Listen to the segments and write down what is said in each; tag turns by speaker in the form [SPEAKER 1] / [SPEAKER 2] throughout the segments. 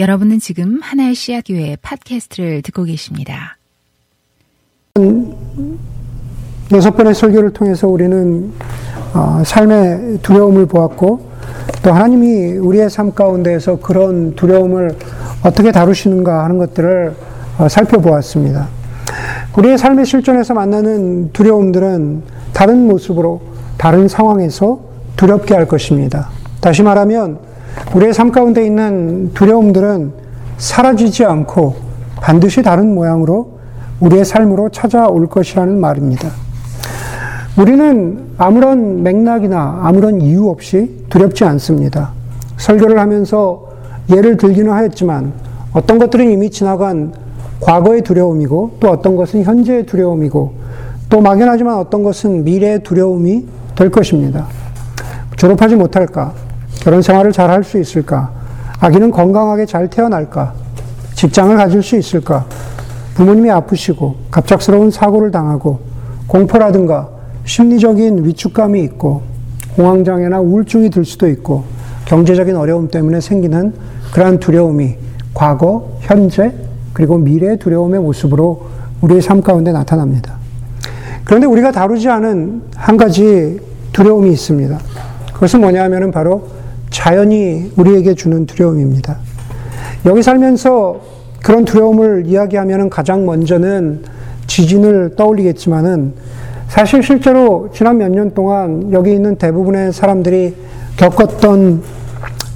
[SPEAKER 1] 여러분은 지금 하나의 씨앗 교회 팟캐스트를 듣고 계십니다.
[SPEAKER 2] 여섯 번의 설교를 통해서 우리는 어, 삶의 두려움을 보았고 또 하나님이 우리의 삶 가운데에서 그런 두려움을 어떻게 다루시는가 하는 것들을 어, 살펴보았습니다. 우리의 삶의 실존에서 만나는 두려움들은 다른 모습으로 다른 상황에서 두렵게 할 것입니다. 다시 말하면 우리의 삶 가운데 있는 두려움들은 사라지지 않고 반드시 다른 모양으로 우리의 삶으로 찾아올 것이라는 말입니다. 우리는 아무런 맥락이나 아무런 이유 없이 두렵지 않습니다. 설교를 하면서 예를 들기는 하였지만 어떤 것들은 이미 지나간 과거의 두려움이고 또 어떤 것은 현재의 두려움이고 또 막연하지만 어떤 것은 미래의 두려움이 될 것입니다. 졸업하지 못할까? 결혼 생활을 잘 할 수 있을까? 아기는 건강하게 잘 태어날까? 직장을 가질 수 있을까? 부모님이 아프시고 갑작스러운 사고를 당하고 공포라든가 심리적인 위축감이 있고 공황장애나 우울증이 들 수도 있고 경제적인 어려움 때문에 생기는 그러한 두려움이 과거, 현재, 그리고 미래의 두려움의 모습으로 우리의 삶 가운데 나타납니다. 그런데 우리가 다루지 않은 한 가지 두려움이 있습니다. 그것은 뭐냐 하면 바로 자연이 우리에게 주는 두려움입니다. 여기 살면서 그런 두려움을 이야기하면 가장 먼저는 지진을 떠올리겠지만은 사실 실제로 지난 몇 년 동안 여기 있는 대부분의 사람들이 겪었던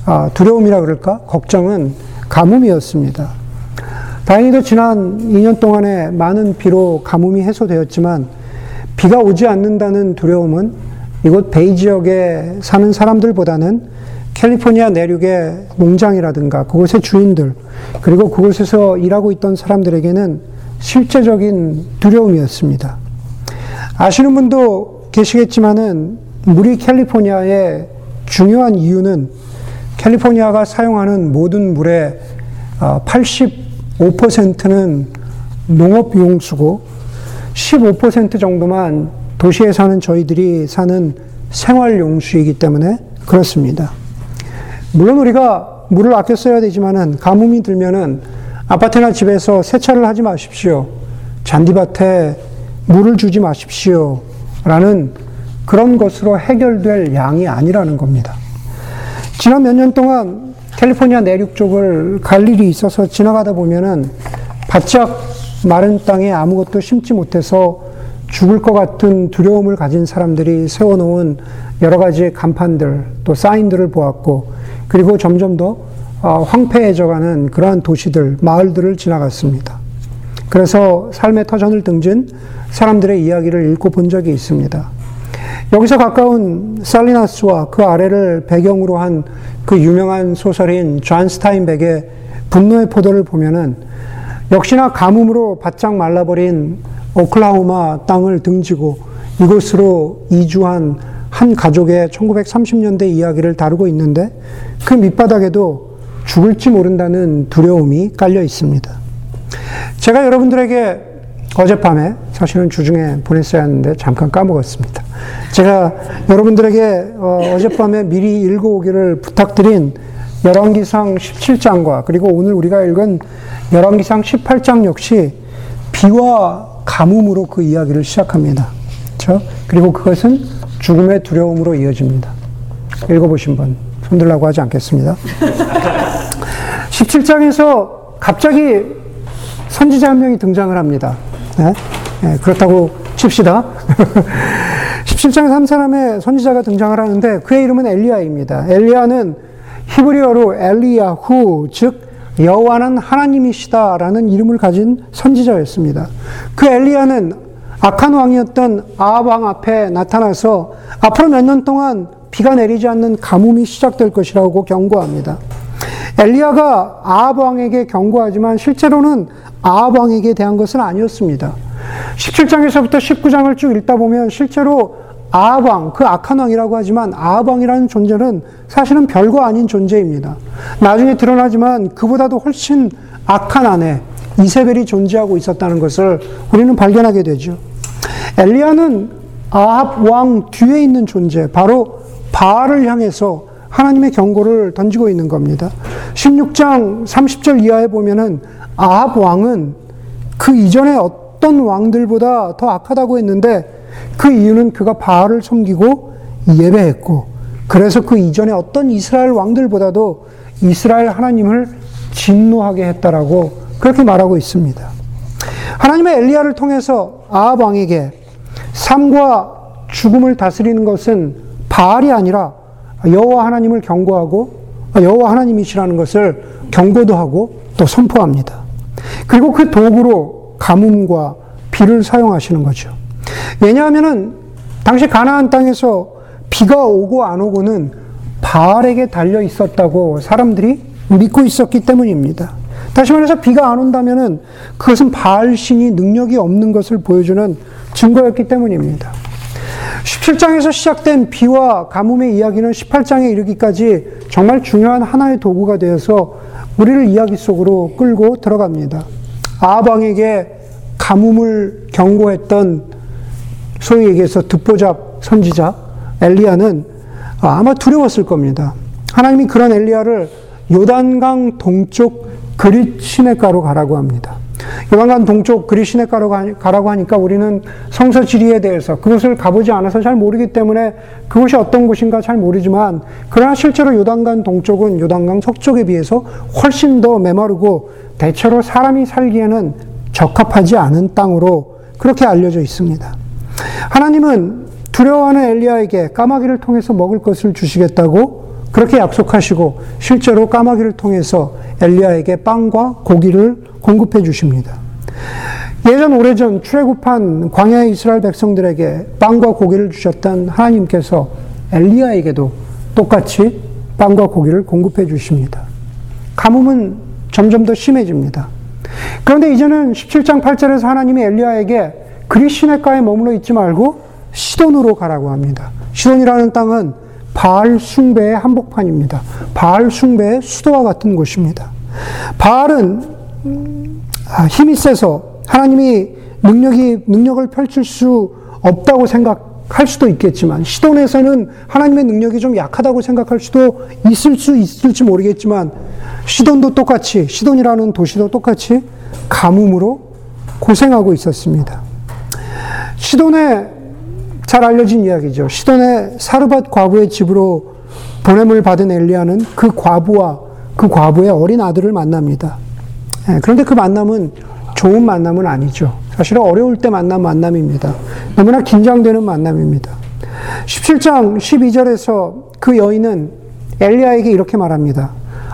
[SPEAKER 2] 아, 두려움이라 그럴까? 걱정은 가뭄이었습니다. 다행히도 지난 2년 동안에 많은 비로 가뭄이 해소되었지만 비가 오지 않는다는 두려움은 이곳 베이 지역에 사는 사람들보다는 캘리포니아 내륙의 농장이라든가 그곳의 주인들 그리고 그곳에서 일하고 있던 사람들에게는 실제적인 두려움이었습니다. 아시는 분도 계시겠지만은 물이 캘리포니아의 중요한 이유는 캘리포니아가 사용하는 모든 물의 85%는 어, 농업 용수고 15% 정도만 도시에 사는 저희들이 사는 생활 용수이기 때문에 그렇습니다. 물론 우리가 물을 아껴 써야 되지만은 가뭄이 들면은 아파트나 집에서 세차를 하지 마십시오. 잔디밭에 물을 주지 마십시오. 라는 그런 것으로 해결될 양이 아니라는 겁니다. 지난 몇 년 동안 캘리포니아 내륙 쪽을 갈 일이 있어서 지나가다 보면은 바짝 마른 땅에 아무것도 심지 못해서 죽을 것 같은 두려움을 가진 사람들이 세워놓은 여러 가지 간판들 또 사인들을 보았고 그리고 점점 더 어, 황폐해져가는 그러한 도시들, 마을들을 지나갔습니다. 그래서 삶의 터전을 등진 사람들의 이야기를 읽고 본 적이 있습니다. 여기서 가까운 살리나스와 그 아래를 배경으로 한 그 유명한 소설인 존 스타인벡의 분노의 포도를 보면은 역시나 가뭄으로 바짝 말라버린 오클라호마 땅을 등지고 이곳으로 이주한 한 가족의 1930년대 이야기를 다루고 있는데 그 밑바닥에도 죽을지 모른다는 두려움이 깔려 있습니다. 제가 여러분들에게 어젯밤에 사실은 주중에 보냈어야 했는데 잠깐 까먹었습니다. 제가 여러분들에게 어, 젯밤에 미리 읽어오기를 부탁드린 열왕기상 17장과 그리고 오늘 우리가 읽은 열왕기상 18장 역시 비와 가뭄으로 그 이야기를 시작합니다. 그렇죠? 그리고 그것은 죽음의 두려움으로 이어집니다. 읽어보신 분, 손들라고 하지 않겠습니다. 17장에서 갑자기 선지자 한 명이 등장을 합니다. 네? 네, 그렇다고 칩시다. 17장에 한 사람의 선지자가 등장을 하는데 그의 이름은 엘리야입니다. 엘리야는 히브리어로 엘리야후, 즉 여호와는 하나님이시다라는 이름을 가진 선지자였습니다. 그 엘리야는 악한 왕이었던 아합 왕 앞에 나타나서 앞으로 몇 년 동안 비가 내리지 않는 가뭄이 시작될 것이라고 경고합니다. 엘리야가 아합 왕에게 경고하지만 실제로는 아합 왕에게 대한 것은 아니었습니다. 17장에서부터 19장을 쭉 읽다 보면 실제로 아합 왕, 그 악한 왕이라고 하지만 아합 왕이라는 존재는 사실은 별거 아닌 존재입니다. 나중에 드러나지만 그보다도 훨씬 악한 아내 이세벨이 존재하고 있었다는 것을 우리는 발견하게 되죠. 엘리야는 아합 왕 뒤에 있는 존재, 바로 바알을 향해서 하나님의 경고를 던지고 있는 겁니다. 16장 30절 이하에 보면은 아합 왕은 그 이전에 어떤 왕들보다 더 악하다고 했는데 그 이유는 그가 바알을 섬기고 예배했고 그래서 그 이전에 어떤 이스라엘 왕들보다도 이스라엘 하나님을 진노하게 했다라고 그렇게 말하고 있습니다. 하나님의 엘리야를 통해서 아합 왕에게 삶과 죽음을 다스리는 것은 바알이 아니라 여호와 하나님을 경고하고 여호와 하나님이시라는 것을 경고도 하고 또 선포합니다. 그리고 그 도구로 가뭄과 비를 사용하시는 거죠. 왜냐하면은 당시 가나안 땅에서 비가 오고 안 오고는 바알에게 달려 있었다고 사람들이 믿고 있었기 때문입니다. 다시 말해서 비가 안 온다면은 그것은 바알 신이 능력이 없는 것을 보여주는 증거였기 때문입니다. 17장에서 시작된 비와 가뭄의 이야기는 18장에 이르기까지 정말 중요한 하나의 도구가 되어서 우리를 이야기 속으로 끌고 들어갑니다. 아방에게 가뭄을 경고했던 소위 얘기해서 듣보잡 선지자 엘리야는 아마 두려웠을 겁니다. 하나님이 그런 엘리야를 요단강 동쪽 그릿 시내가로 가라고 합니다. 요단강 동쪽 그릿 시내가로 가라고 하니까 우리는 성서 지리에 대해서 그곳을 가보지 않아서 잘 모르기 때문에 그곳이 어떤 곳인가 잘 모르지만 그러나 실제로 요단강 동쪽은 요단강 서쪽에 비해서 훨씬 더 메마르고 대체로 사람이 살기에는 적합하지 않은 땅으로 그렇게 알려져 있습니다. 하나님은 두려워하는 엘리야에게 까마귀를 통해서 먹을 것을 주시겠다고 그렇게 약속하시고 실제로 까마귀를 통해서 엘리야에게 빵과 고기를 공급해 주십니다. 예전 오래전 출애굽한 광야의 이스라엘 백성들에게 빵과 고기를 주셨던 하나님께서 엘리야에게도 똑같이 빵과 고기를 공급해 주십니다. 가뭄은 점점 더 심해집니다. 그런데 이제는 17장 8절에서 하나님이 엘리야에게 그리 시내가에 머물러 있지 말고 시돈으로 가라고 합니다. 시돈이라는 땅은 바알 숭배의 한복판입니다. 바알 숭배의 수도와 같은 곳입니다. 바알은 아, 힘이 세서 하나님이 능력이 능력을 펼칠 수 없다고 생각할 수도 있겠지만 시돈에서는 하나님의 능력이 좀 약하다고 생각할 수도 있을 수 있을지 모르겠지만 시돈도 똑같이 시돈이라는 도시도 똑같이 가뭄으로 고생하고 있었습니다. 시돈의 잘 알려진 이야기죠. 시돈의 사르밧 과부의 집으로 보냄을 받은 엘리야는 그 과부와 그 과부의 어린 아들을 만납니다. 예, 그런데 그 만남은 좋은 만남은 아니죠. 사실은 어려울 때 만난 만남입니다. 너무나 긴장되는 만남입니다. 17장 12절에서 그 여인은 엘리야에게 이렇게 말합니다.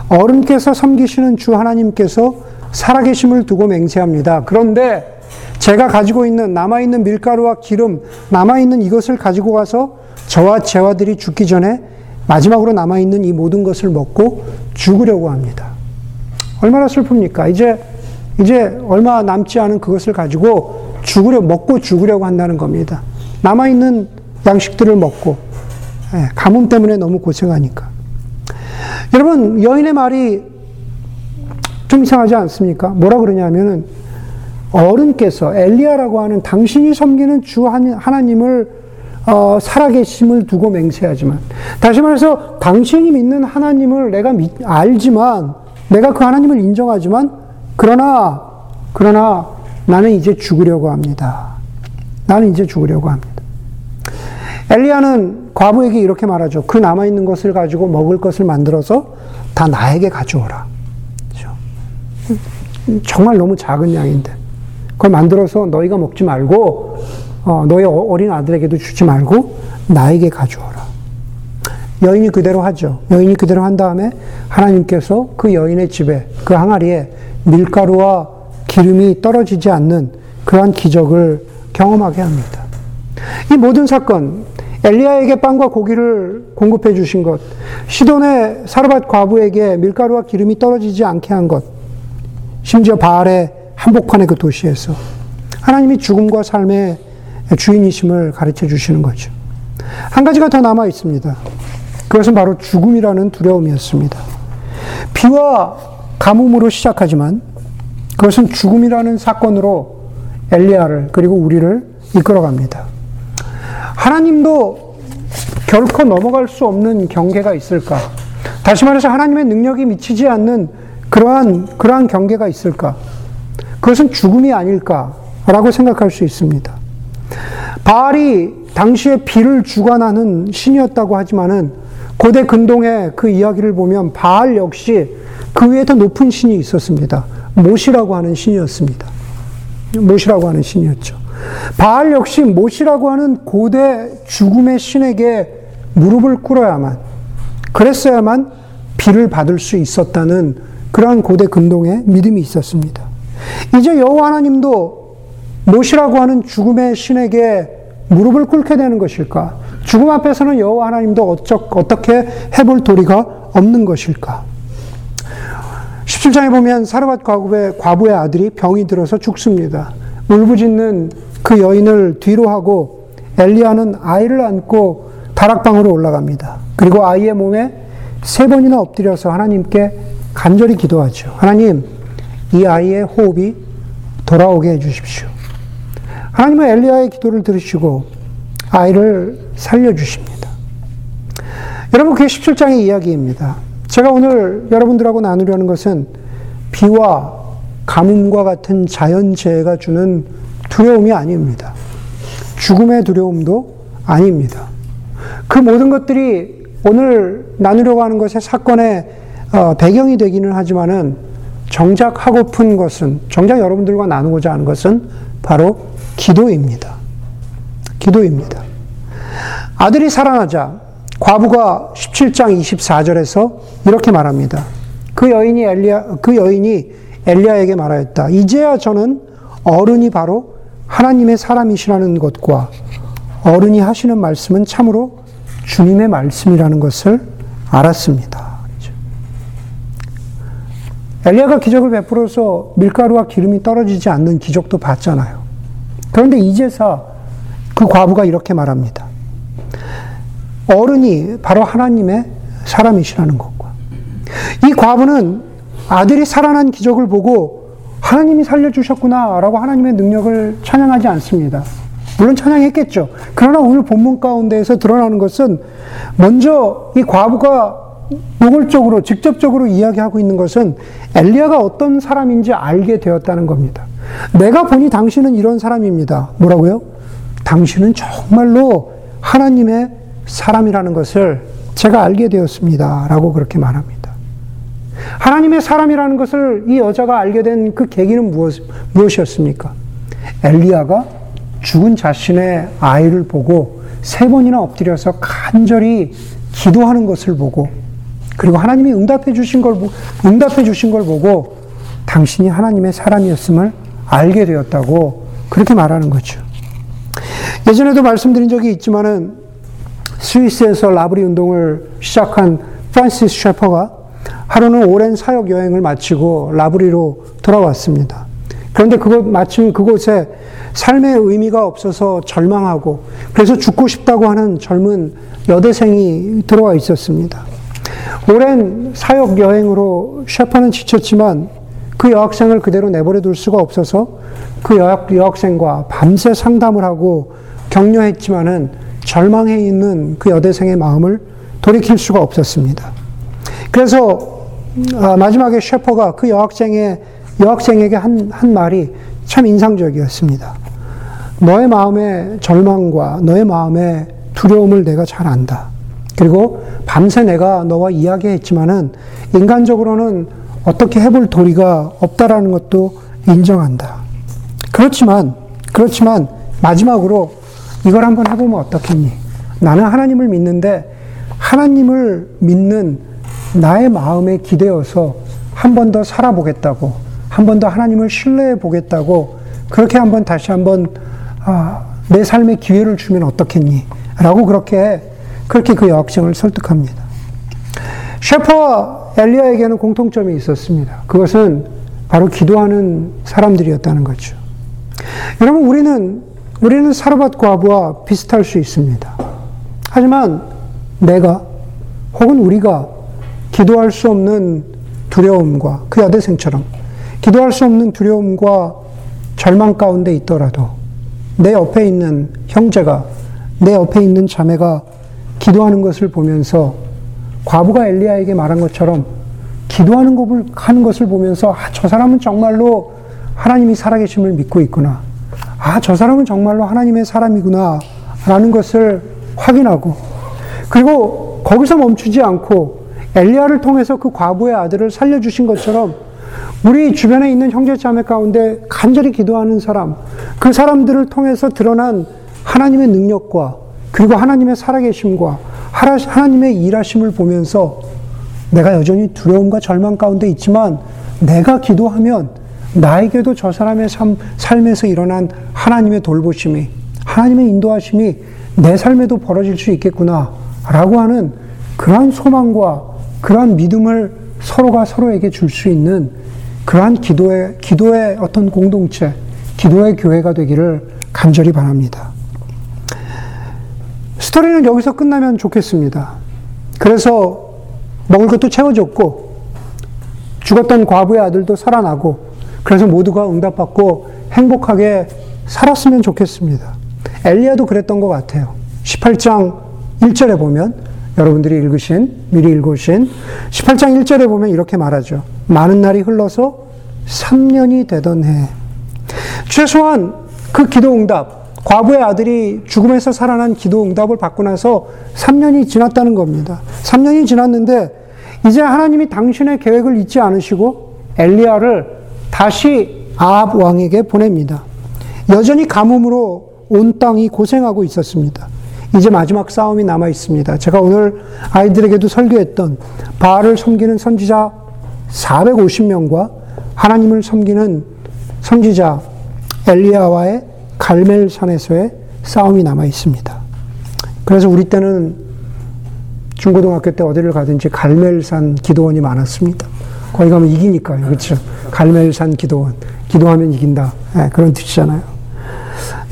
[SPEAKER 2] 어른께서 섬기시는 주 하나님께서 살아계심을 두고 맹세합니다. 그런데 제가 가지고 있는 남아있는 밀가루와 기름, 남아있는 이것을 가지고 가서 저와 제와들이 죽기 전에 마지막으로 남아있는 이 모든 것을 먹고 죽으려고 합니다. 얼마나 슬픕니까? 이제, 이제 얼마 남지 않은 그것을 가지고 죽으려, 먹고 죽으려고 한다는 겁니다. 남아있는 양식들을 먹고, 예, 가뭄 때문에 너무 고생하니까. 여러분, 여인의 말이 좀 이상하지 않습니까? 뭐라 그러냐면은, 어른께서 엘리야라고 하는 당신이 섬기는 주 하나님을 어, 살아계심을 두고 맹세하지만 다시 말해서 당신이 믿는 하나님을 내가 믿, 알지만 내가 그 하나님을 인정하지만 그러나 그러나 나는 이제 죽으려고 합니다. 나는 이제 죽으려고 합니다. 엘리야는 과부에게 이렇게 말하죠. 그 남아 있는 것을 가지고 먹을 것을 만들어서 다 나에게 가져오라. 그렇죠? 정말 너무 작은 양인데 그걸 만들어서 너희가 먹지 말고 어, 너희 어, 어린 아들에게도 주지 말고 나에게 가져오라. 여인이 그대로 하죠. 여인이 그대로 한 다음에 하나님께서 그 여인의 집에 그 항아리에 밀가루와 기름이 떨어지지 않는 그러한 기적을 경험하게 합니다. 이 모든 사건, 엘리야에게 빵과 고기를 공급해 주신 것, 시돈의 사르밧 과부에게 밀가루와 기름이 떨어지지 않게 한 것, 심지어 바알의 한복판의 그 도시에서 하나님이 죽음과 삶의 주인이심을 가르쳐 주시는 거죠. 한 가지가 더 남아 있습니다. 그것은 바로 죽음이라는 두려움이었습니다. 비와 가뭄으로 시작하지만 그것은 죽음이라는 사건으로 엘리야를 그리고 우리를 이끌어갑니다. 하나님도 결코 넘어갈 수 없는 경계가 있을까? 다시 말해서 하나님의 능력이 미치지 않는 그러한, 그러한 경계가 있을까? 그것은 죽음이 아닐까라고 생각할 수 있습니다. 바알이 당시에 비를 주관하는 신이었다고 하지만은 고대 근동의 그 이야기를 보면 바알 역시 그 위에 더 높은 신이 있었습니다. 못이라고 하는 신이었습니다. 못이라고 하는 신이었죠. 바알 역시 못이라고 하는 고대 죽음의 신에게 무릎을 꿇어야만, 그랬어야만 비를 받을 수 있었다는 그러한 고대 근동의 믿음이 있었습니다. 이제 여호와 하나님도 못이라고 하는 죽음의 신에게 무릎을 꿇게 되는 것일까? 죽음 앞에서는 여호와 하나님도 어쩌, 어떻게 해볼 도리가 없는 것일까? 17장에 보면 사르밧 과부의, 과부의 아들이 병이 들어서 죽습니다. 울부짖는 그 여인을 뒤로 하고 엘리야는 아이를 안고 다락방으로 올라갑니다. 그리고 아이의 몸에 세 번이나 엎드려서 하나님께 간절히 기도하죠. 하나님, 이 아이의 호흡이 돌아오게 해주십시오. 하나님은 엘리야의 기도를 들으시고 아이를 살려주십니다. 여러분, 그게 17장의 이야기입니다. 제가 오늘 여러분들하고 나누려는 것은 비와 가뭄과 같은 자연재해가 주는 두려움이 아닙니다. 죽음의 두려움도 아닙니다. 그 모든 것들이 오늘 나누려고 하는 것의 사건의 어, 배경이 되기는 하지만은 정작 하고픈 것은, 정작 여러분들과 나누고자 하는 것은 바로 기도입니다. 기도입니다. 아들이 살아나자 과부가 17장 24절에서 이렇게 말합니다. 그 여인이 엘리야, 그 여인이 엘리야에게 말하였다. 이제야 저는 어른이 바로 하나님의 사람이시라는 것과 어른이 하시는 말씀은 참으로 주님의 말씀이라는 것을 알았습니다. 엘리야가 기적을 베풀어서 밀가루와 기름이 떨어지지 않는 기적도 봤잖아요. 그런데 이제서 그 과부가 이렇게 말합니다. 어른이 바로 하나님의 사람이시라는 것과 이 과부는 아들이 살아난 기적을 보고 하나님이 살려주셨구나라고 하나님의 능력을 찬양하지 않습니다. 물론 찬양했겠죠. 그러나 오늘 본문 가운데에서 드러나는 것은 먼저 이 과부가 노골적으로 직접적으로 이야기하고 있는 것은 엘리야가 어떤 사람인지 알게 되었다는 겁니다. 내가 보니 당신은 이런 사람입니다. 뭐라고요? 당신은 정말로 하나님의 사람이라는 것을 제가 알게 되었습니다. 라고 그렇게 말합니다. 하나님의 사람이라는 것을 이 여자가 알게 된 그 계기는 무엇, 무엇이었습니까? 엘리야가 죽은 자신의 아이를 보고 세 번이나 엎드려서 간절히 기도하는 것을 보고 그리고 하나님이 응답해 주신 걸, 응답해 주신 걸 보고 당신이 하나님의 사람이었음을 알게 되었다고 그렇게 말하는 거죠. 예전에도 말씀드린 적이 있지만은 스위스에서 라브리 운동을 시작한 프란시스 셰퍼가 하루는 오랜 사역 여행을 마치고 라브리로 돌아왔습니다. 그런데 그곳 마침 그곳에 삶의 의미가 없어서 절망하고 그래서 죽고 싶다고 하는 젊은 여대생이 들어와 있었습니다. 오랜 사역 여행으로 셰퍼는 지쳤지만 그 여학생을 그대로 내버려 둘 수가 없어서 그 여학 생과 밤새 상담을 하고 격려했지만은 절망해 있는 그 여대생의 마음을 돌이킬 수가 없었습니다. 그래서 아, 마지막에 셰퍼가 그 여학생의 여학생에게 한, 한 말이 참 인상적이었습니다. 너의 마음의 절망과 너의 마음의 두려움을 내가 잘 안다. 그리고 밤새 내가 너와 이야기했지만은 인간적으로는 어떻게 해볼 도리가 없다라는 것도 인정한다. 그렇지만, 그렇지만 마지막으로 이걸 한번 해보면 어떻겠니? 나는 하나님을 믿는데 하나님을 믿는 나의 마음에 기대어서 한 번 더 살아보겠다고, 한 번 더 하나님을 신뢰해 보겠다고, 그렇게 한번 다시 한번 아, 내 삶의 기회를 주면 어떻겠니? 라고 그렇게, 그렇게 그 여학생을 설득합니다. 셰퍼와 엘리야에게는 공통점이 있었습니다. 그것은 바로 기도하는 사람들이었다는 거죠. 여러분, 우리는 우리는 사르밧 과부와 비슷할 수 있습니다. 하지만 내가 혹은 우리가 기도할 수 없는 두려움과 그 여대생처럼 기도할 수 없는 두려움과 절망 가운데 있더라도 내 옆에 있는 형제가 내 옆에 있는 자매가 기도하는 것을 보면서 과부가 엘리야에게 말한 것처럼 기도하는 것을 하는 것을 보면서 아, 저 사람은 정말로 하나님이 살아계심을 믿고 있구나. 아, 저 사람은 정말로 하나님의 사람이구나. 라는 것을 확인하고 그리고 거기서 멈추지 않고 엘리야를 통해서 그 과부의 아들을 살려주신 것처럼 우리 주변에 있는 형제 자매 가운데 간절히 기도하는 사람, 그 사람들을 통해서 드러난 하나님의 능력과 그리고 하나님의 살아계심과 하나님의 일하심을 보면서 내가 여전히 두려움과 절망 가운데 있지만 내가 기도하면 나에게도 저 사람의 삶, 삶에서 일어난 하나님의 돌보심이, 하나님의 인도하심이 내 삶에도 벌어질 수 있겠구나. 라고 하는 그러한 소망과 그러한 믿음을 서로가 서로에게 줄 수 있는 그러한 기도의, 기도의 어떤 공동체, 기도의 교회가 되기를 간절히 바랍니다. 스토리는 여기서 끝나면 좋겠습니다. 그래서 먹을 것도 채워줬고, 죽었던 과부의 아들도 살아나고, 그래서 모두가 응답받고 행복하게 살았으면 좋겠습니다. 엘리야도 그랬던 것 같아요. 18장 1절에 보면 여러분들이 읽으신 미리 읽으신 18장 1절에 보면 이렇게 말하죠. 많은 날이 흘러서 3년이 되던 해. 최소한 그 기도 응답, 과부의 아들이 죽음에서 살아난 기도 응답을 받고 나서 3년이 지났다는 겁니다. 3년이 지났는데 이제 하나님이 당신의 계획을 잊지 않으시고 엘리야를 다시 아합 왕에게 보냅니다. 여전히 가뭄으로 온 땅이 고생하고 있었습니다. 이제 마지막 싸움이 남아 있습니다. 제가 오늘 아이들에게도 설교했던 바알을 섬기는 선지자 450명과 하나님을 섬기는 선지자 엘리야와의 갈멜산에서의 싸움이 남아 있습니다. 그래서 우리 때는 중고등학교 때 어디를 가든지 갈멜산 기도원이 많았습니다. 거기 가면 이기니까요. 그렇죠? 갈멜산 기도원. 기도하면 이긴다. 네, 그런 뜻이잖아요.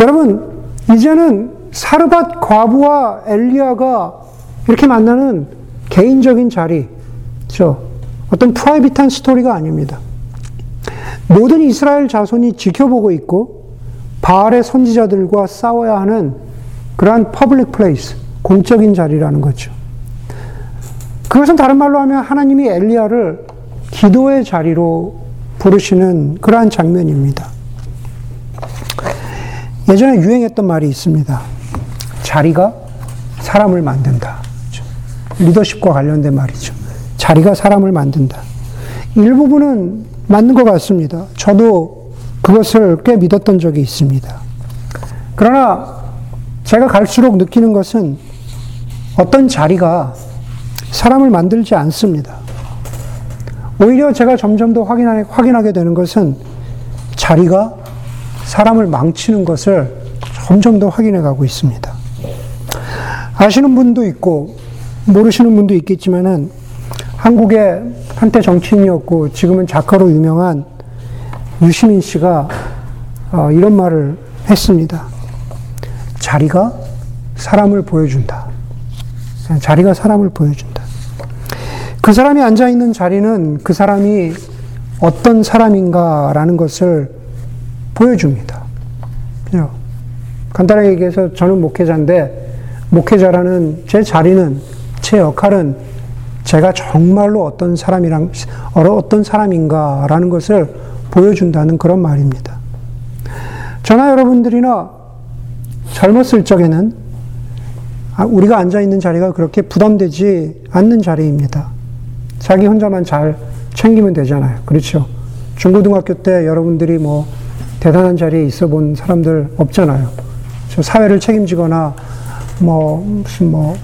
[SPEAKER 2] 여러분, 이제는 사르밧 과부와 엘리야가 이렇게 만나는 개인적인 자리, 그렇죠? 어떤 private한 스토리가 아닙니다. 모든 이스라엘 자손이 지켜보고 있고 바알의 선지자들과 싸워야 하는 그러한 public place, 공적인 자리라는 거죠. 그것은 다른 말로 하면 하나님이 엘리야를 기도의 자리로 부르시는 그러한 장면입니다. 예전에 유행했던 말이 있습니다. 자리가 사람을 만든다. 리더십과 관련된 말이죠. 자리가 사람을 만든다. 일부분은 맞는 것 같습니다. 저도 그것을 꽤 믿었던 적이 있습니다. 그러나 제가 갈수록 느끼는 것은 어떤 자리가 사람을 만들지 않습니다. 오히려 제가 점점 더 확인하게, 되는 것은 자리가 사람을 망치는 것을 점점 더 확인해 가고 있습니다. 아시는 분도 있고, 모르시는 분도 있겠지만은, 한국의 한때 정치인이었고, 지금은 작가로 유명한 유시민 씨가 어, 이런 말을 했습니다. 자리가 사람을 보여준다. 자리가 사람을 보여준다. 그 사람이 앉아 있는 자리는 그 사람이 어떤 사람인가라는 것을 보여줍니다. 그죠? 간단하게 얘기해서 저는 목회자인데, 목회자라는 제 자리는, 제 역할은 제가 정말로 어떤 사람이랑, 어떤 사람인가라는 것을 보여준다는 그런 말입니다. 저나 여러분들이나 젊었을 적에는 아, 우리가 앉아 있는 자리가 그렇게 부담되지 않는 자리입니다. 자기 혼자만 잘 챙기면 되잖아요. 그렇죠. 중고등학교 때 여러분들이 뭐 대단한 자리에 있어 본 사람들 없잖아요. 저 사회를 책임지거나 뭐 무슨 뭐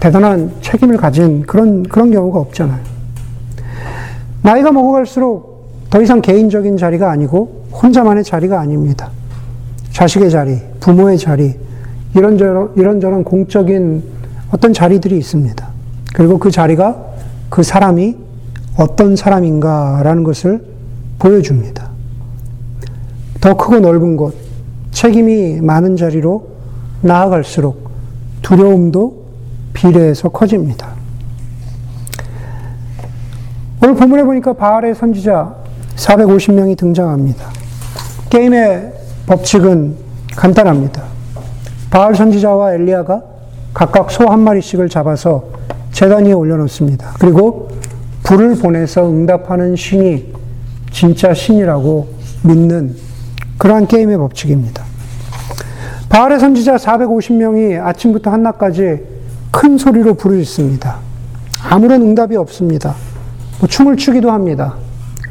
[SPEAKER 2] 대단한 책임을 가진 그런 그런 경우가 없잖아요. 나이가 먹어갈수록 더 이상 개인적인 자리가 아니고 혼자만의 자리가 아닙니다. 자식의 자리, 부모의 자리, 이런저런, 이런저런 공적인 어떤 자리들이 있습니다. 그리고 그 자리가 그 사람이 어떤 사람인가라는 것을 보여줍니다. 더 크고 넓은 곳, 책임이 많은 자리로 나아갈수록 두려움도 비례해서 커집니다. 오늘 본문에 보니까 바알의 선지자 450명이 등장합니다. 게임의 법칙은 간단합니다. 바알 선지자와 엘리야가 각각 소 한 마리씩을 잡아서 재단 위에 올려놓습니다. 그리고 불을 보내서 응답하는 신이 진짜 신이라고 믿는 그러한 게임의 법칙입니다. 바알의 선지자 450명이 아침부터 한낮까지 큰 소리로 부르짖습니다. 아무런 응답이 없습니다. 뭐 춤을 추기도 합니다.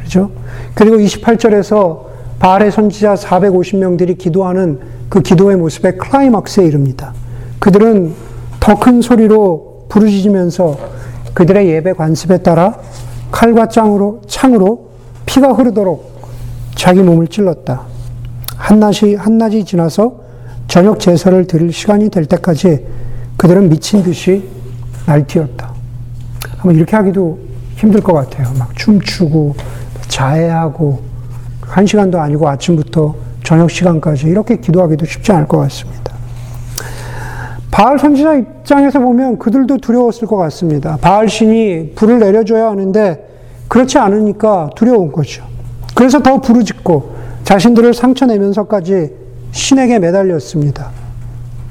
[SPEAKER 2] 그렇죠? 그리고 28절에서 바알의 선지자 450명들이 기도하는 그 기도의 모습에 클라이막스에 이릅니다. 그들은 더 큰 소리로 부르짖으면서 그들의 예배 관습에 따라 칼과 짱으로, 창으로 피가 흐르도록 자기 몸을 찔렀다. 한낮이, 한낮이 지나서 저녁 제사를 드릴 시간이 될 때까지 그들은 미친 듯이 날뛰었다. 아마 이렇게 하기도 힘들 것 같아요. 막 춤추고, 자해하고, 한 시간도 아니고 아침부터 저녁 시간까지 이렇게 기도하기도 쉽지 않을 것 같습니다. 바알 선지자 입장에서 보면 그들도 두려웠을 것 같습니다. 바알 신이 불을 내려줘야 하는데 그렇지 않으니까 두려운 거죠. 그래서 더 부르짖고 자신들을 상처내면서까지 신에게 매달렸습니다.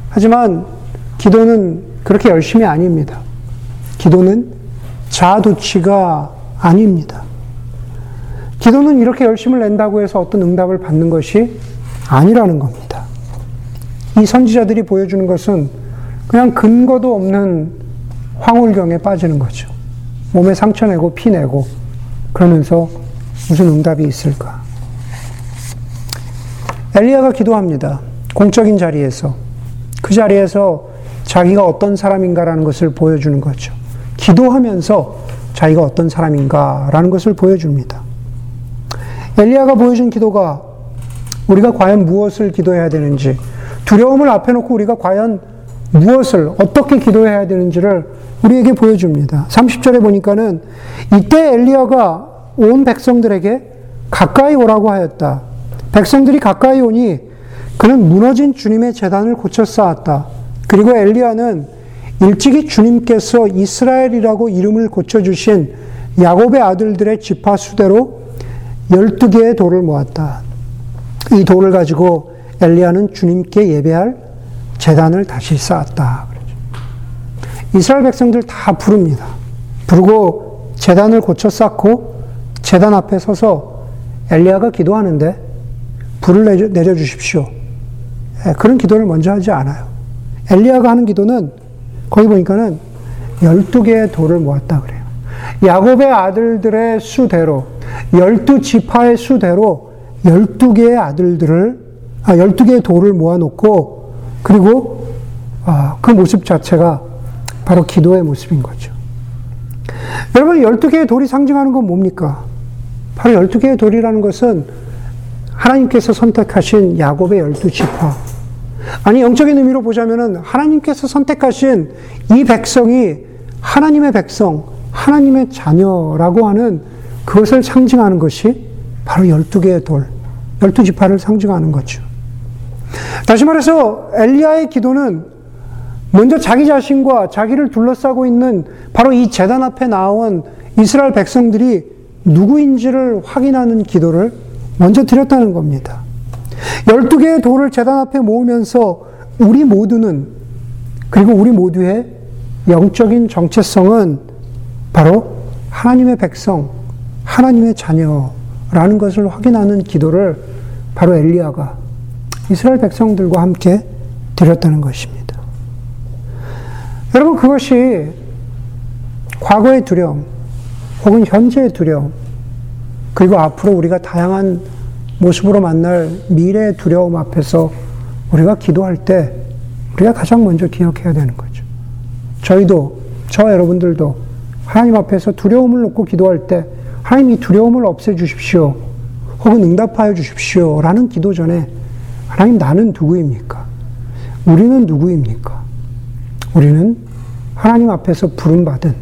[SPEAKER 2] 하지만 기도는 그렇게 열심히 아닙니다. 기도는 자아도취가 아닙니다. 기도는 이렇게 열심을 낸다고 해서 어떤 응답을 받는 것이 아니라는 겁니다. 이 선지자들이 보여주는 것은 그냥 근거도 없는 황홀경에 빠지는 거죠. 몸에 상처 내고 피 내고 그러면서 무슨 응답이 있을까? 엘리야가 기도합니다. 공적인 자리에서 그 자리에서 자기가 어떤 사람인가라는 것을 보여주는 거죠. 기도하면서 자기가 어떤 사람인가라는 것을 보여줍니다. 엘리야가 보여준 기도가 우리가 과연 무엇을 기도해야 되는지, 두려움을 앞에 놓고 우리가 과연 무엇을 어떻게 기도해야 되는지를 우리에게 보여줍니다. 30절에 보니까는 이때 엘리야가 온 백성들에게 가까이 오라고 하였다. 백성들이 가까이 오니 그는 무너진 주님의 재단을 고쳐 쌓았다. 그리고 엘리야는 일찍이 주님께서 이스라엘이라고 이름을 고쳐 주신 야곱의 아들들의 지파 수대로 12개의 돌을 모았다. 이 돌을 가지고 엘리야는 주님께 예배할 재단을 다시 쌓았다. 이스라엘 백성들 다 부릅니다. 부르고 재단을 고쳐 쌓고 재단 앞에 서서 엘리야가 기도하는데 불을 내려 주십시오. 예, 그런 기도를 먼저 하지 않아요. 엘리야가 하는 기도는 거기 보니까는 12개의 돌을 모았다 그래요. 야곱의 아들들의 수대로 12지파의 수대로 12개의 아들들을 아 12개의 돌을 모아 놓고 그리고 아, 그 모습 자체가 바로 기도의 모습인 거죠. 여러분 12개의 돌이 상징하는 건 뭡니까? 바로 12개의 돌이라는 것은 하나님께서 선택하신 야곱의 열두 지파. 아니 영적인 의미로 보자면은 하나님께서 선택하신 이 백성이 하나님의 백성, 하나님의 자녀라고 하는 그것을 상징하는 것이 바로 열두 개의 돌, 열두 지파를 상징하는 거죠. 다시 말해서 엘리야의 기도는 먼저 자기 자신과 자기를 둘러싸고 있는 바로 이 재단 앞에 나온 이스라엘 백성들이 누구인지를 확인하는 기도를 먼저 드렸다는 겁니다. 12개의 돌을 재단 앞에 모으면서 우리 모두는, 그리고 우리 모두의 영적인 정체성은 바로 하나님의 백성, 하나님의 자녀라는 것을 확인하는 기도를 바로 엘리야가 이스라엘 백성들과 함께 드렸다는 것입니다. 여러분, 그것이 과거의 두려움, 혹은 현재의 두려움, 그리고 앞으로 우리가 다양한 모습으로 만날 미래의 두려움 앞에서 우리가 기도할 때 우리가 가장 먼저 기억해야 되는 거죠. 저희도, 저 여러분들도 하나님 앞에서 두려움을 놓고 기도할 때 하나님 이 두려움을 없애 주십시오. 혹은 응답하여 주십시오. 라는 기도 전에 하나님 나는 누구입니까? 우리는 누구입니까? 우리는 하나님 앞에서 부름받은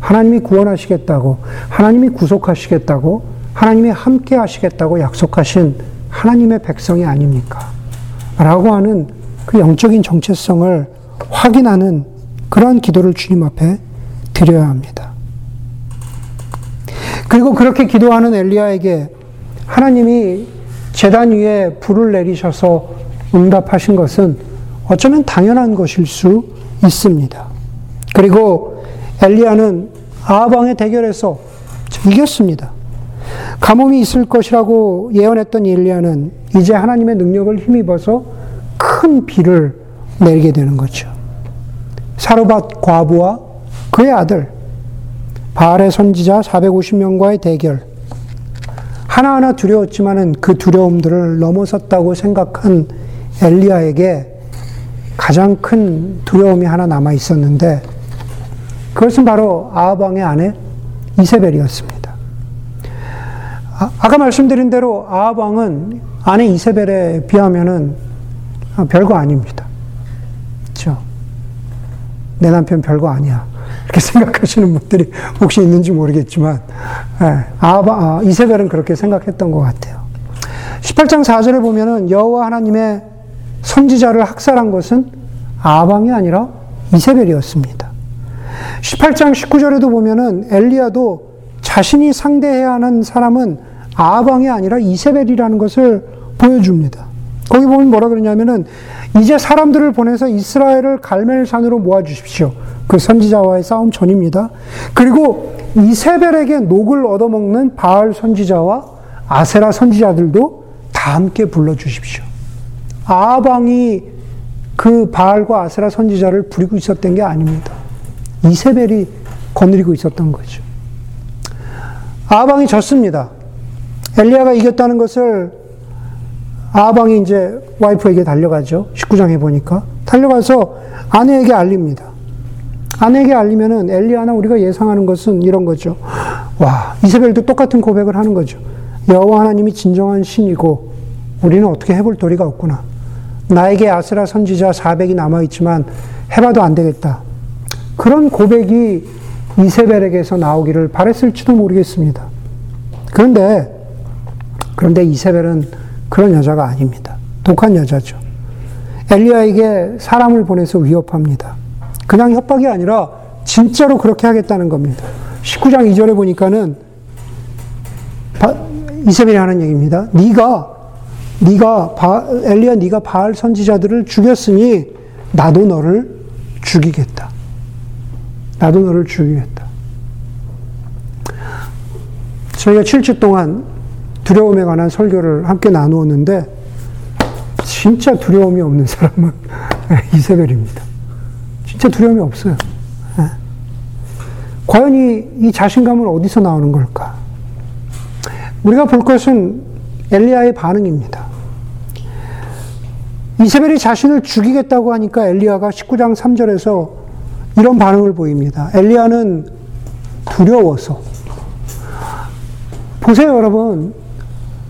[SPEAKER 2] 하나님이 구원하시겠다고, 하나님이 구속하시겠다고, 하나님이 함께 하시겠다고 약속하신 하나님의 백성이 아닙니까? 라고 하는 그 영적인 정체성을 확인하는 그러한 기도를 주님 앞에 드려야 합니다. 그리고 그렇게 기도하는 엘리야에게 하나님이 재단 위에 불을 내리셔서 응답하신 것은 어쩌면 당연한 것일 수 있습니다. 그리고 엘리야는 아방의 대결에서 이겼습니다. 가뭄이 있을 것이라고 예언했던 엘리야는 이제 하나님의 능력을 힘입어서 큰 비를 내리게 되는 거죠. 사르밧 과부와 그의 아들 바알의 선지자 450명과의 대결 하나하나 두려웠지만은 그 두려움들을 넘어섰다고 생각한 엘리야에게 가장 큰 두려움이 하나 남아 있었는데 그것은 바로 아합왕의 아내 이세벨이었습니다. 아, 까 말씀드린 대로 아합왕은 아내 이세벨에 비하면은 별거 아닙니다. 그렇죠? 내 남편 별거 아니야. 이렇게 생각하시는 분들이 혹시 있는지 모르겠지만 예, 아바, 아, 이세벨은 그렇게 생각했던 것 같아요. 18장 4절에 보면은 여호와 하나님의 선지자를 학살한 것은 아방이 아니라 이세벨이었습니다. 18장 19절에도 보면은 엘리야도 자신이 상대해야 하는 사람은 아방이 아니라 이세벨이라는 것을 보여줍니다. 거기 보면 뭐라 그러냐면은 이제 사람들을 보내서 이스라엘을 갈멜산으로 모아 주십시오. 그 선지자와의 싸움 전입니다. 그리고 이세벨에게 녹을 얻어먹는 바알 선지자와 아세라 선지자들도 다 함께 불러 주십시오. 아방이 그 바알과 아세라 선지자를 부리고 있었던 게 아닙니다. 이세벨이 거느리고 있었던 거죠. 아방이 졌습니다. 엘리야가 이겼다는 것을 아방이 이제 와이프에게 달려가죠. 19장에 보니까. 달려가서 아내에게 알립니다. 아내에게 알리면은 엘리야나 우리가 예상하는 것은 이런 거죠. 와, 이세벨도 똑같은 고백을 하는 거죠. 여호와 하나님이 진정한 신이고 우리는 어떻게 해볼 도리가 없구나. 나에게 아스라 선지자 400이 남아 있지만 해봐도 안 되겠다. 그런 고백이 이세벨에게서 나오기를 바랬을지도 모르겠습니다. 그런데, 그런데 이세벨은 그런 여자가 아닙니다. 독한 여자죠. 엘리야에게 사람을 보내서 위협합니다. 그냥 협박이 아니라 진짜로 그렇게 하겠다는 겁니다. 19장 2절에 보니까는 이세벨이 하는 얘기입니다. 네가 네가 바, 엘리야 네가 바알 선지자들을 죽였으니 나도 너를 죽이겠다. 나도 너를 죽이겠다. 저희가 7주 동안 두려움에 관한 설교를 함께 나누었는데 진짜 두려움이 없는 사람은 이세벨입니다. 진짜 두려움이 없어요. 예. 과연 이, 이 자신감은 어디서 나오는 걸까? 우리가 볼 것은 엘리야의 반응입니다. 이세벨이 자신을 죽이겠다고 하니까 엘리야가 19장 3절에서 이런 반응을 보입니다. 엘리야는 두려워서. 보세요, 여러분.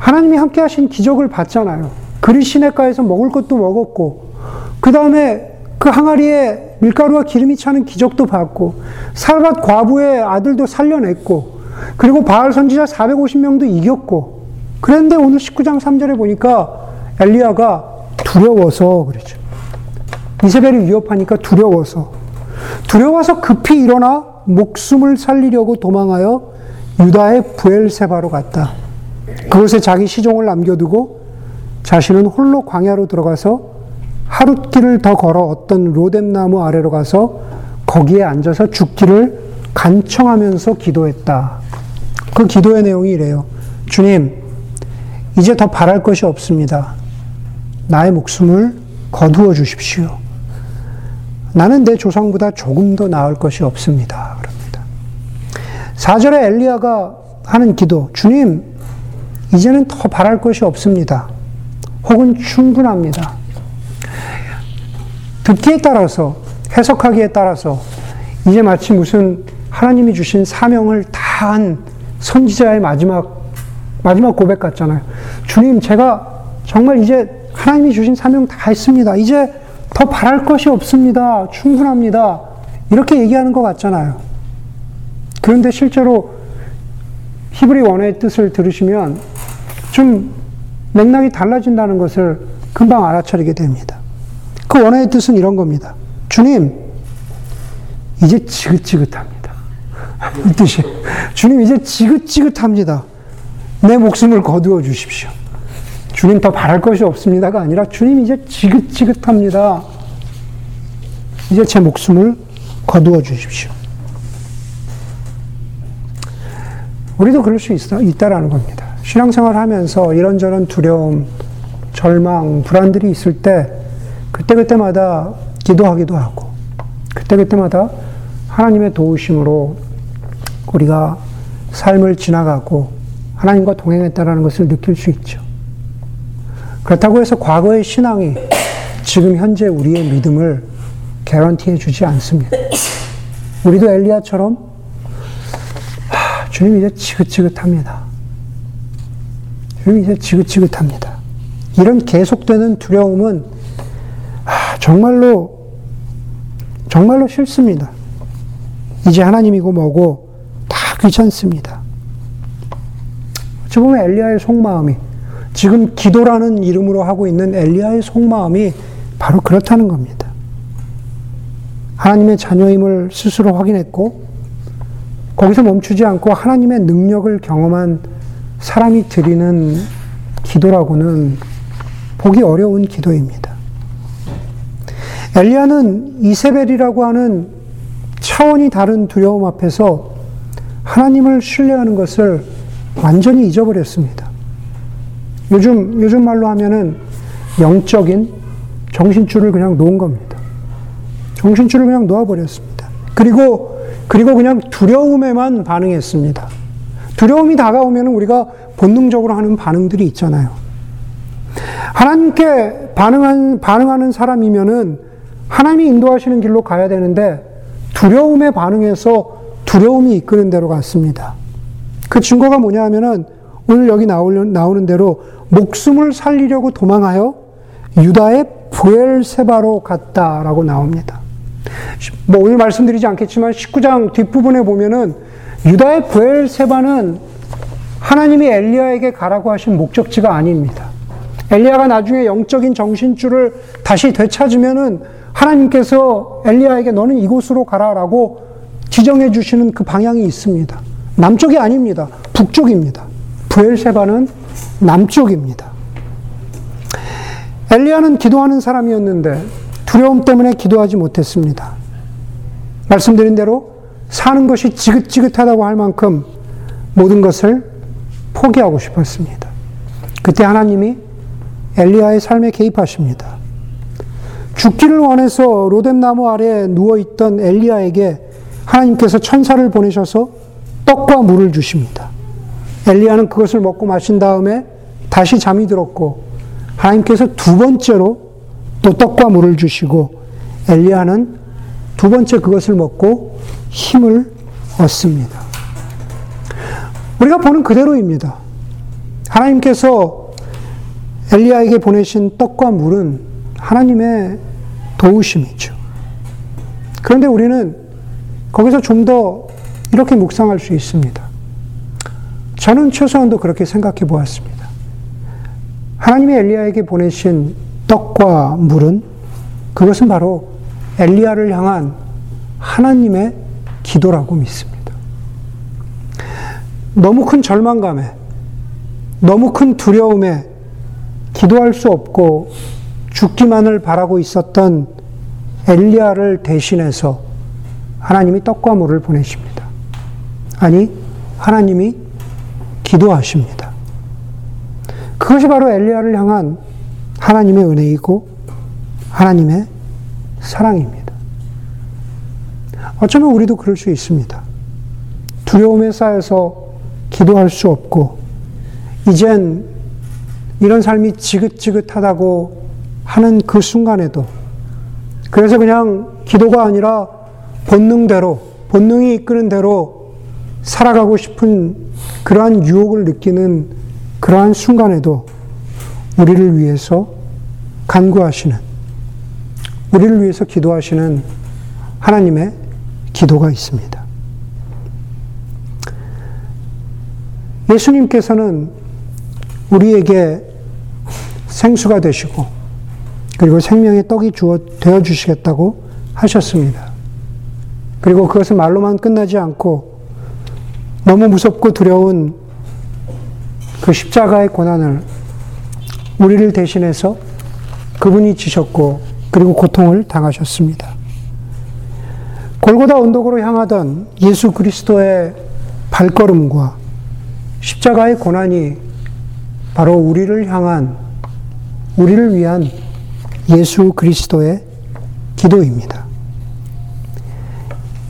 [SPEAKER 2] 하나님이 함께 하신 기적을 봤잖아요. 그리 시내가에서 먹을 것도 먹었고, 그 다음에 그 항아리에 밀가루와 기름이 차는 기적도 봤고, 살밧 과부의 아들도 살려냈고, 그리고 바알 선지자 450명도 이겼고, 그런데 오늘 19장 3절에 보니까 엘리야가 두려워서 그러죠. 이세벨이 위협하니까 두려워서. 두려워서 급히 일어나 목숨을 살리려고 도망하여 유다의 부엘세바로 갔다. 그곳에 자기 시종을 남겨두고 자신은 홀로 광야로 들어가서 하룻길을 더 걸어 어떤 로뎀나무 아래로 가서 거기에 앉아서 죽기를 간청하면서 기도했다. 그 기도의 내용이 이래요. 주님, 이제 더 바랄 것이 없습니다. 나의 목숨을 거두어 주십시오. 나는 내 조상보다 조금 더 나을 것이 없습니다. 그럽니다. 4절에 엘리야가 하는 기도, 주님, 이제는 더 바랄 것이 없습니다. 혹은 충분합니다. 듣기에 따라서, 해석하기에 따라서, 이제 마치 무슨 하나님이 주신 사명을 다한 선지자의 마지막, 마지막 고백 같잖아요. 주님, 제가 정말 이제 하나님이 주신 사명 다 했습니다. 이제 더 바랄 것이 없습니다. 충분합니다. 이렇게 얘기하는 것 같잖아요. 그런데 실제로 히브리 원어의 뜻을 들으시면 좀 맥락이 달라진다는 것을 금방 알아차리게 됩니다. 그 원어의 뜻은 이런 겁니다. 주님, 이제 지긋지긋합니다. 이 뜻이. 주님, 이제 지긋지긋합니다. 내 목숨을 거두어 주십시오. 주님 더 바랄 것이 없습니다가 아니라 주님 이제 지긋지긋합니다. 이제 제 목숨을 거두어 주십시오. 우리도 그럴 수 있어, 있다라는 겁니다. 신앙생활 하면서 이런저런 두려움, 절망, 불안들이 있을 때, 그때그때마다 기도하기도 하고, 그때그때마다 하나님의 도우심으로 우리가 삶을 지나가고 하나님과 동행했다라는 것을 느낄 수 있죠. 그렇다고 해서 과거의 신앙이 지금 현재 우리의 믿음을 개런티해 주지 않습니다. 우리도 엘리야처럼 하, 주님 이제 지긋지긋합니다. 이제 지긋지긋합니다. 이런 계속되는 두려움은 하, 정말로 정말로 싫습니다. 이제 하나님이고 뭐고 다 귀찮습니다. 어찌 엘리야의 속마음이 지금 기도라는 이름으로 하고 있는 엘리야의 속마음이 바로 그렇다는 겁니다. 하나님의 자녀임을 스스로 확인했고 거기서 멈추지 않고 하나님의 능력을 경험한 사람이 드리는 기도라고는 보기 어려운 기도입니다. 엘리야는 이세벨이라고 하는 차원이 다른 두려움 앞에서 하나님을 신뢰하는 것을 완전히 잊어버렸습니다. 요즘, 요즘 말로 하면은 영적인 정신줄을 그냥 놓은 겁니다. 정신줄을 그냥 놓아버렸습니다. 그리고, 그리고 그냥 두려움에만 반응했습니다. 두려움이 다가오면 우리가 본능적으로 하는 반응들이 있잖아요. 하나님께 반응한, 반응하는 사람이면은 하나님이 인도하시는 길로 가야 되는데 두려움에 반응해서 두려움이 이끄는 대로 갔습니다. 그 증거가 뭐냐 하면은 오늘 여기 나오는 대로 목숨을 살리려고 도망하여 유다의 부엘세바로 갔다라고 나옵니다. 뭐 오늘 말씀드리지 않겠지만 19장 뒷부분에 보면은 유다의 부엘세바는 하나님이 엘리야에게 가라고 하신 목적지가 아닙니다. 엘리야가 나중에 영적인 정신줄을 다시 되찾으면은 하나님께서 엘리야에게 너는 이곳으로 가라라고 지정해 주시는 그 방향이 있습니다. 남쪽이 아닙니다. 북쪽입니다. 부엘세바는 남쪽입니다. 엘리야는 기도하는 사람이었는데 두려움 때문에 기도하지 못했습니다. 말씀드린 대로 사는 것이 지긋지긋하다고 할 만큼 모든 것을 포기하고 싶었습니다. 그때 하나님이 엘리야의 삶에 개입하십니다. 죽기를 원해서 로뎀나무 아래에 누워있던 엘리야에게 하나님께서 천사를 보내셔서 떡과 물을 주십니다. 엘리야는 그것을 먹고 마신 다음에 다시 잠이 들었고 하나님께서 두 번째로 또 떡과 물을 주시고 엘리야는 두 번째 그것을 먹고 힘을 얻습니다. 우리가 보는 그대로입니다. 하나님께서 엘리야에게 보내신 떡과 물은 하나님의 도우심이죠. 그런데 우리는 거기서 좀 더 이렇게 묵상할 수 있습니다. 저는 최소한도 그렇게 생각해 보았습니다. 하나님이 엘리야에게 보내신 떡과 물은 그것은 바로 엘리야를 향한 하나님의 기도라고 믿습니다. 너무 큰 절망감에, 너무 큰 두려움에 기도할 수 없고 죽기만을 바라고 있었던 엘리야를 대신해서 하나님이 떡과 물을 보내십니다. 아니, 하나님이 기도하십니다. 그것이 바로 엘리야를 향한 하나님의 은혜이고 하나님의 사랑입니다. 어쩌면 우리도 그럴 수 있습니다. 두려움에 쌓여서 기도할 수 없고, 이젠 이런 삶이 지긋지긋하다고 하는 그 순간에도, 그래서 그냥 기도가 아니라 본능대로, 본능이 이끄는 대로 살아가고 싶은 그러한 유혹을 느끼는 그러한 순간에도 우리를 위해서 간구하시는, 우리를 위해서 기도하시는 하나님의 기도가 있습니다. 예수님께서는 우리에게 생수가 되시고, 그리고 생명의 떡이 주어, 되어 주시겠다고 하셨습니다. 그리고 그것은 말로만 끝나지 않고 너무 무섭고 두려운 그 십자가의 고난을 우리를 대신해서 그분이 지셨고 그리고 고통을 당하셨습니다. 골고다 언덕으로 향하던 예수 그리스도의 발걸음과 십자가의 고난이 바로 우리를 향한, 우리를 위한 예수 그리스도의 기도입니다.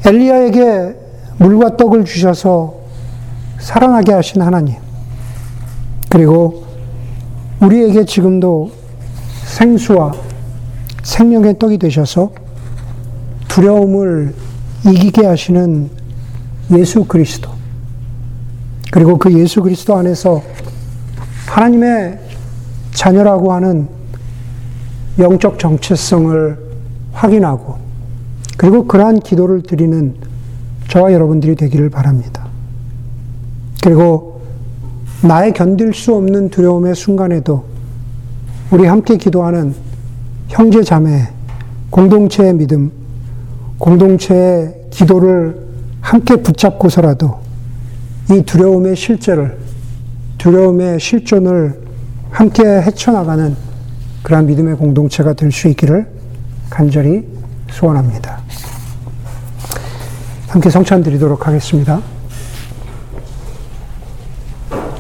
[SPEAKER 2] 엘리야에게 물과 떡을 주셔서 살아나게 하신 하나님. 그리고 우리에게 지금도 생수와 생명의 떡이 되셔서 두려움을 이기게 하시는 예수 그리스도. 그리고 그 예수 그리스도 안에서 하나님의 자녀라고 하는 영적 정체성을 확인하고 그리고 그러한 기도를 드리는 저와 여러분들이 되기를 바랍니다. 그리고 나의 견딜 수 없는 두려움의 순간에도 우리 함께 기도하는 형제 자매, 공동체의 믿음, 공동체의 기도를 함께 붙잡고서라도 이 두려움의 실제를, 두려움의 실존을 함께 헤쳐나가는 그러한 믿음의 공동체가 될 수 있기를 간절히 소원합니다. 함께 성찬 드리도록 하겠습니다.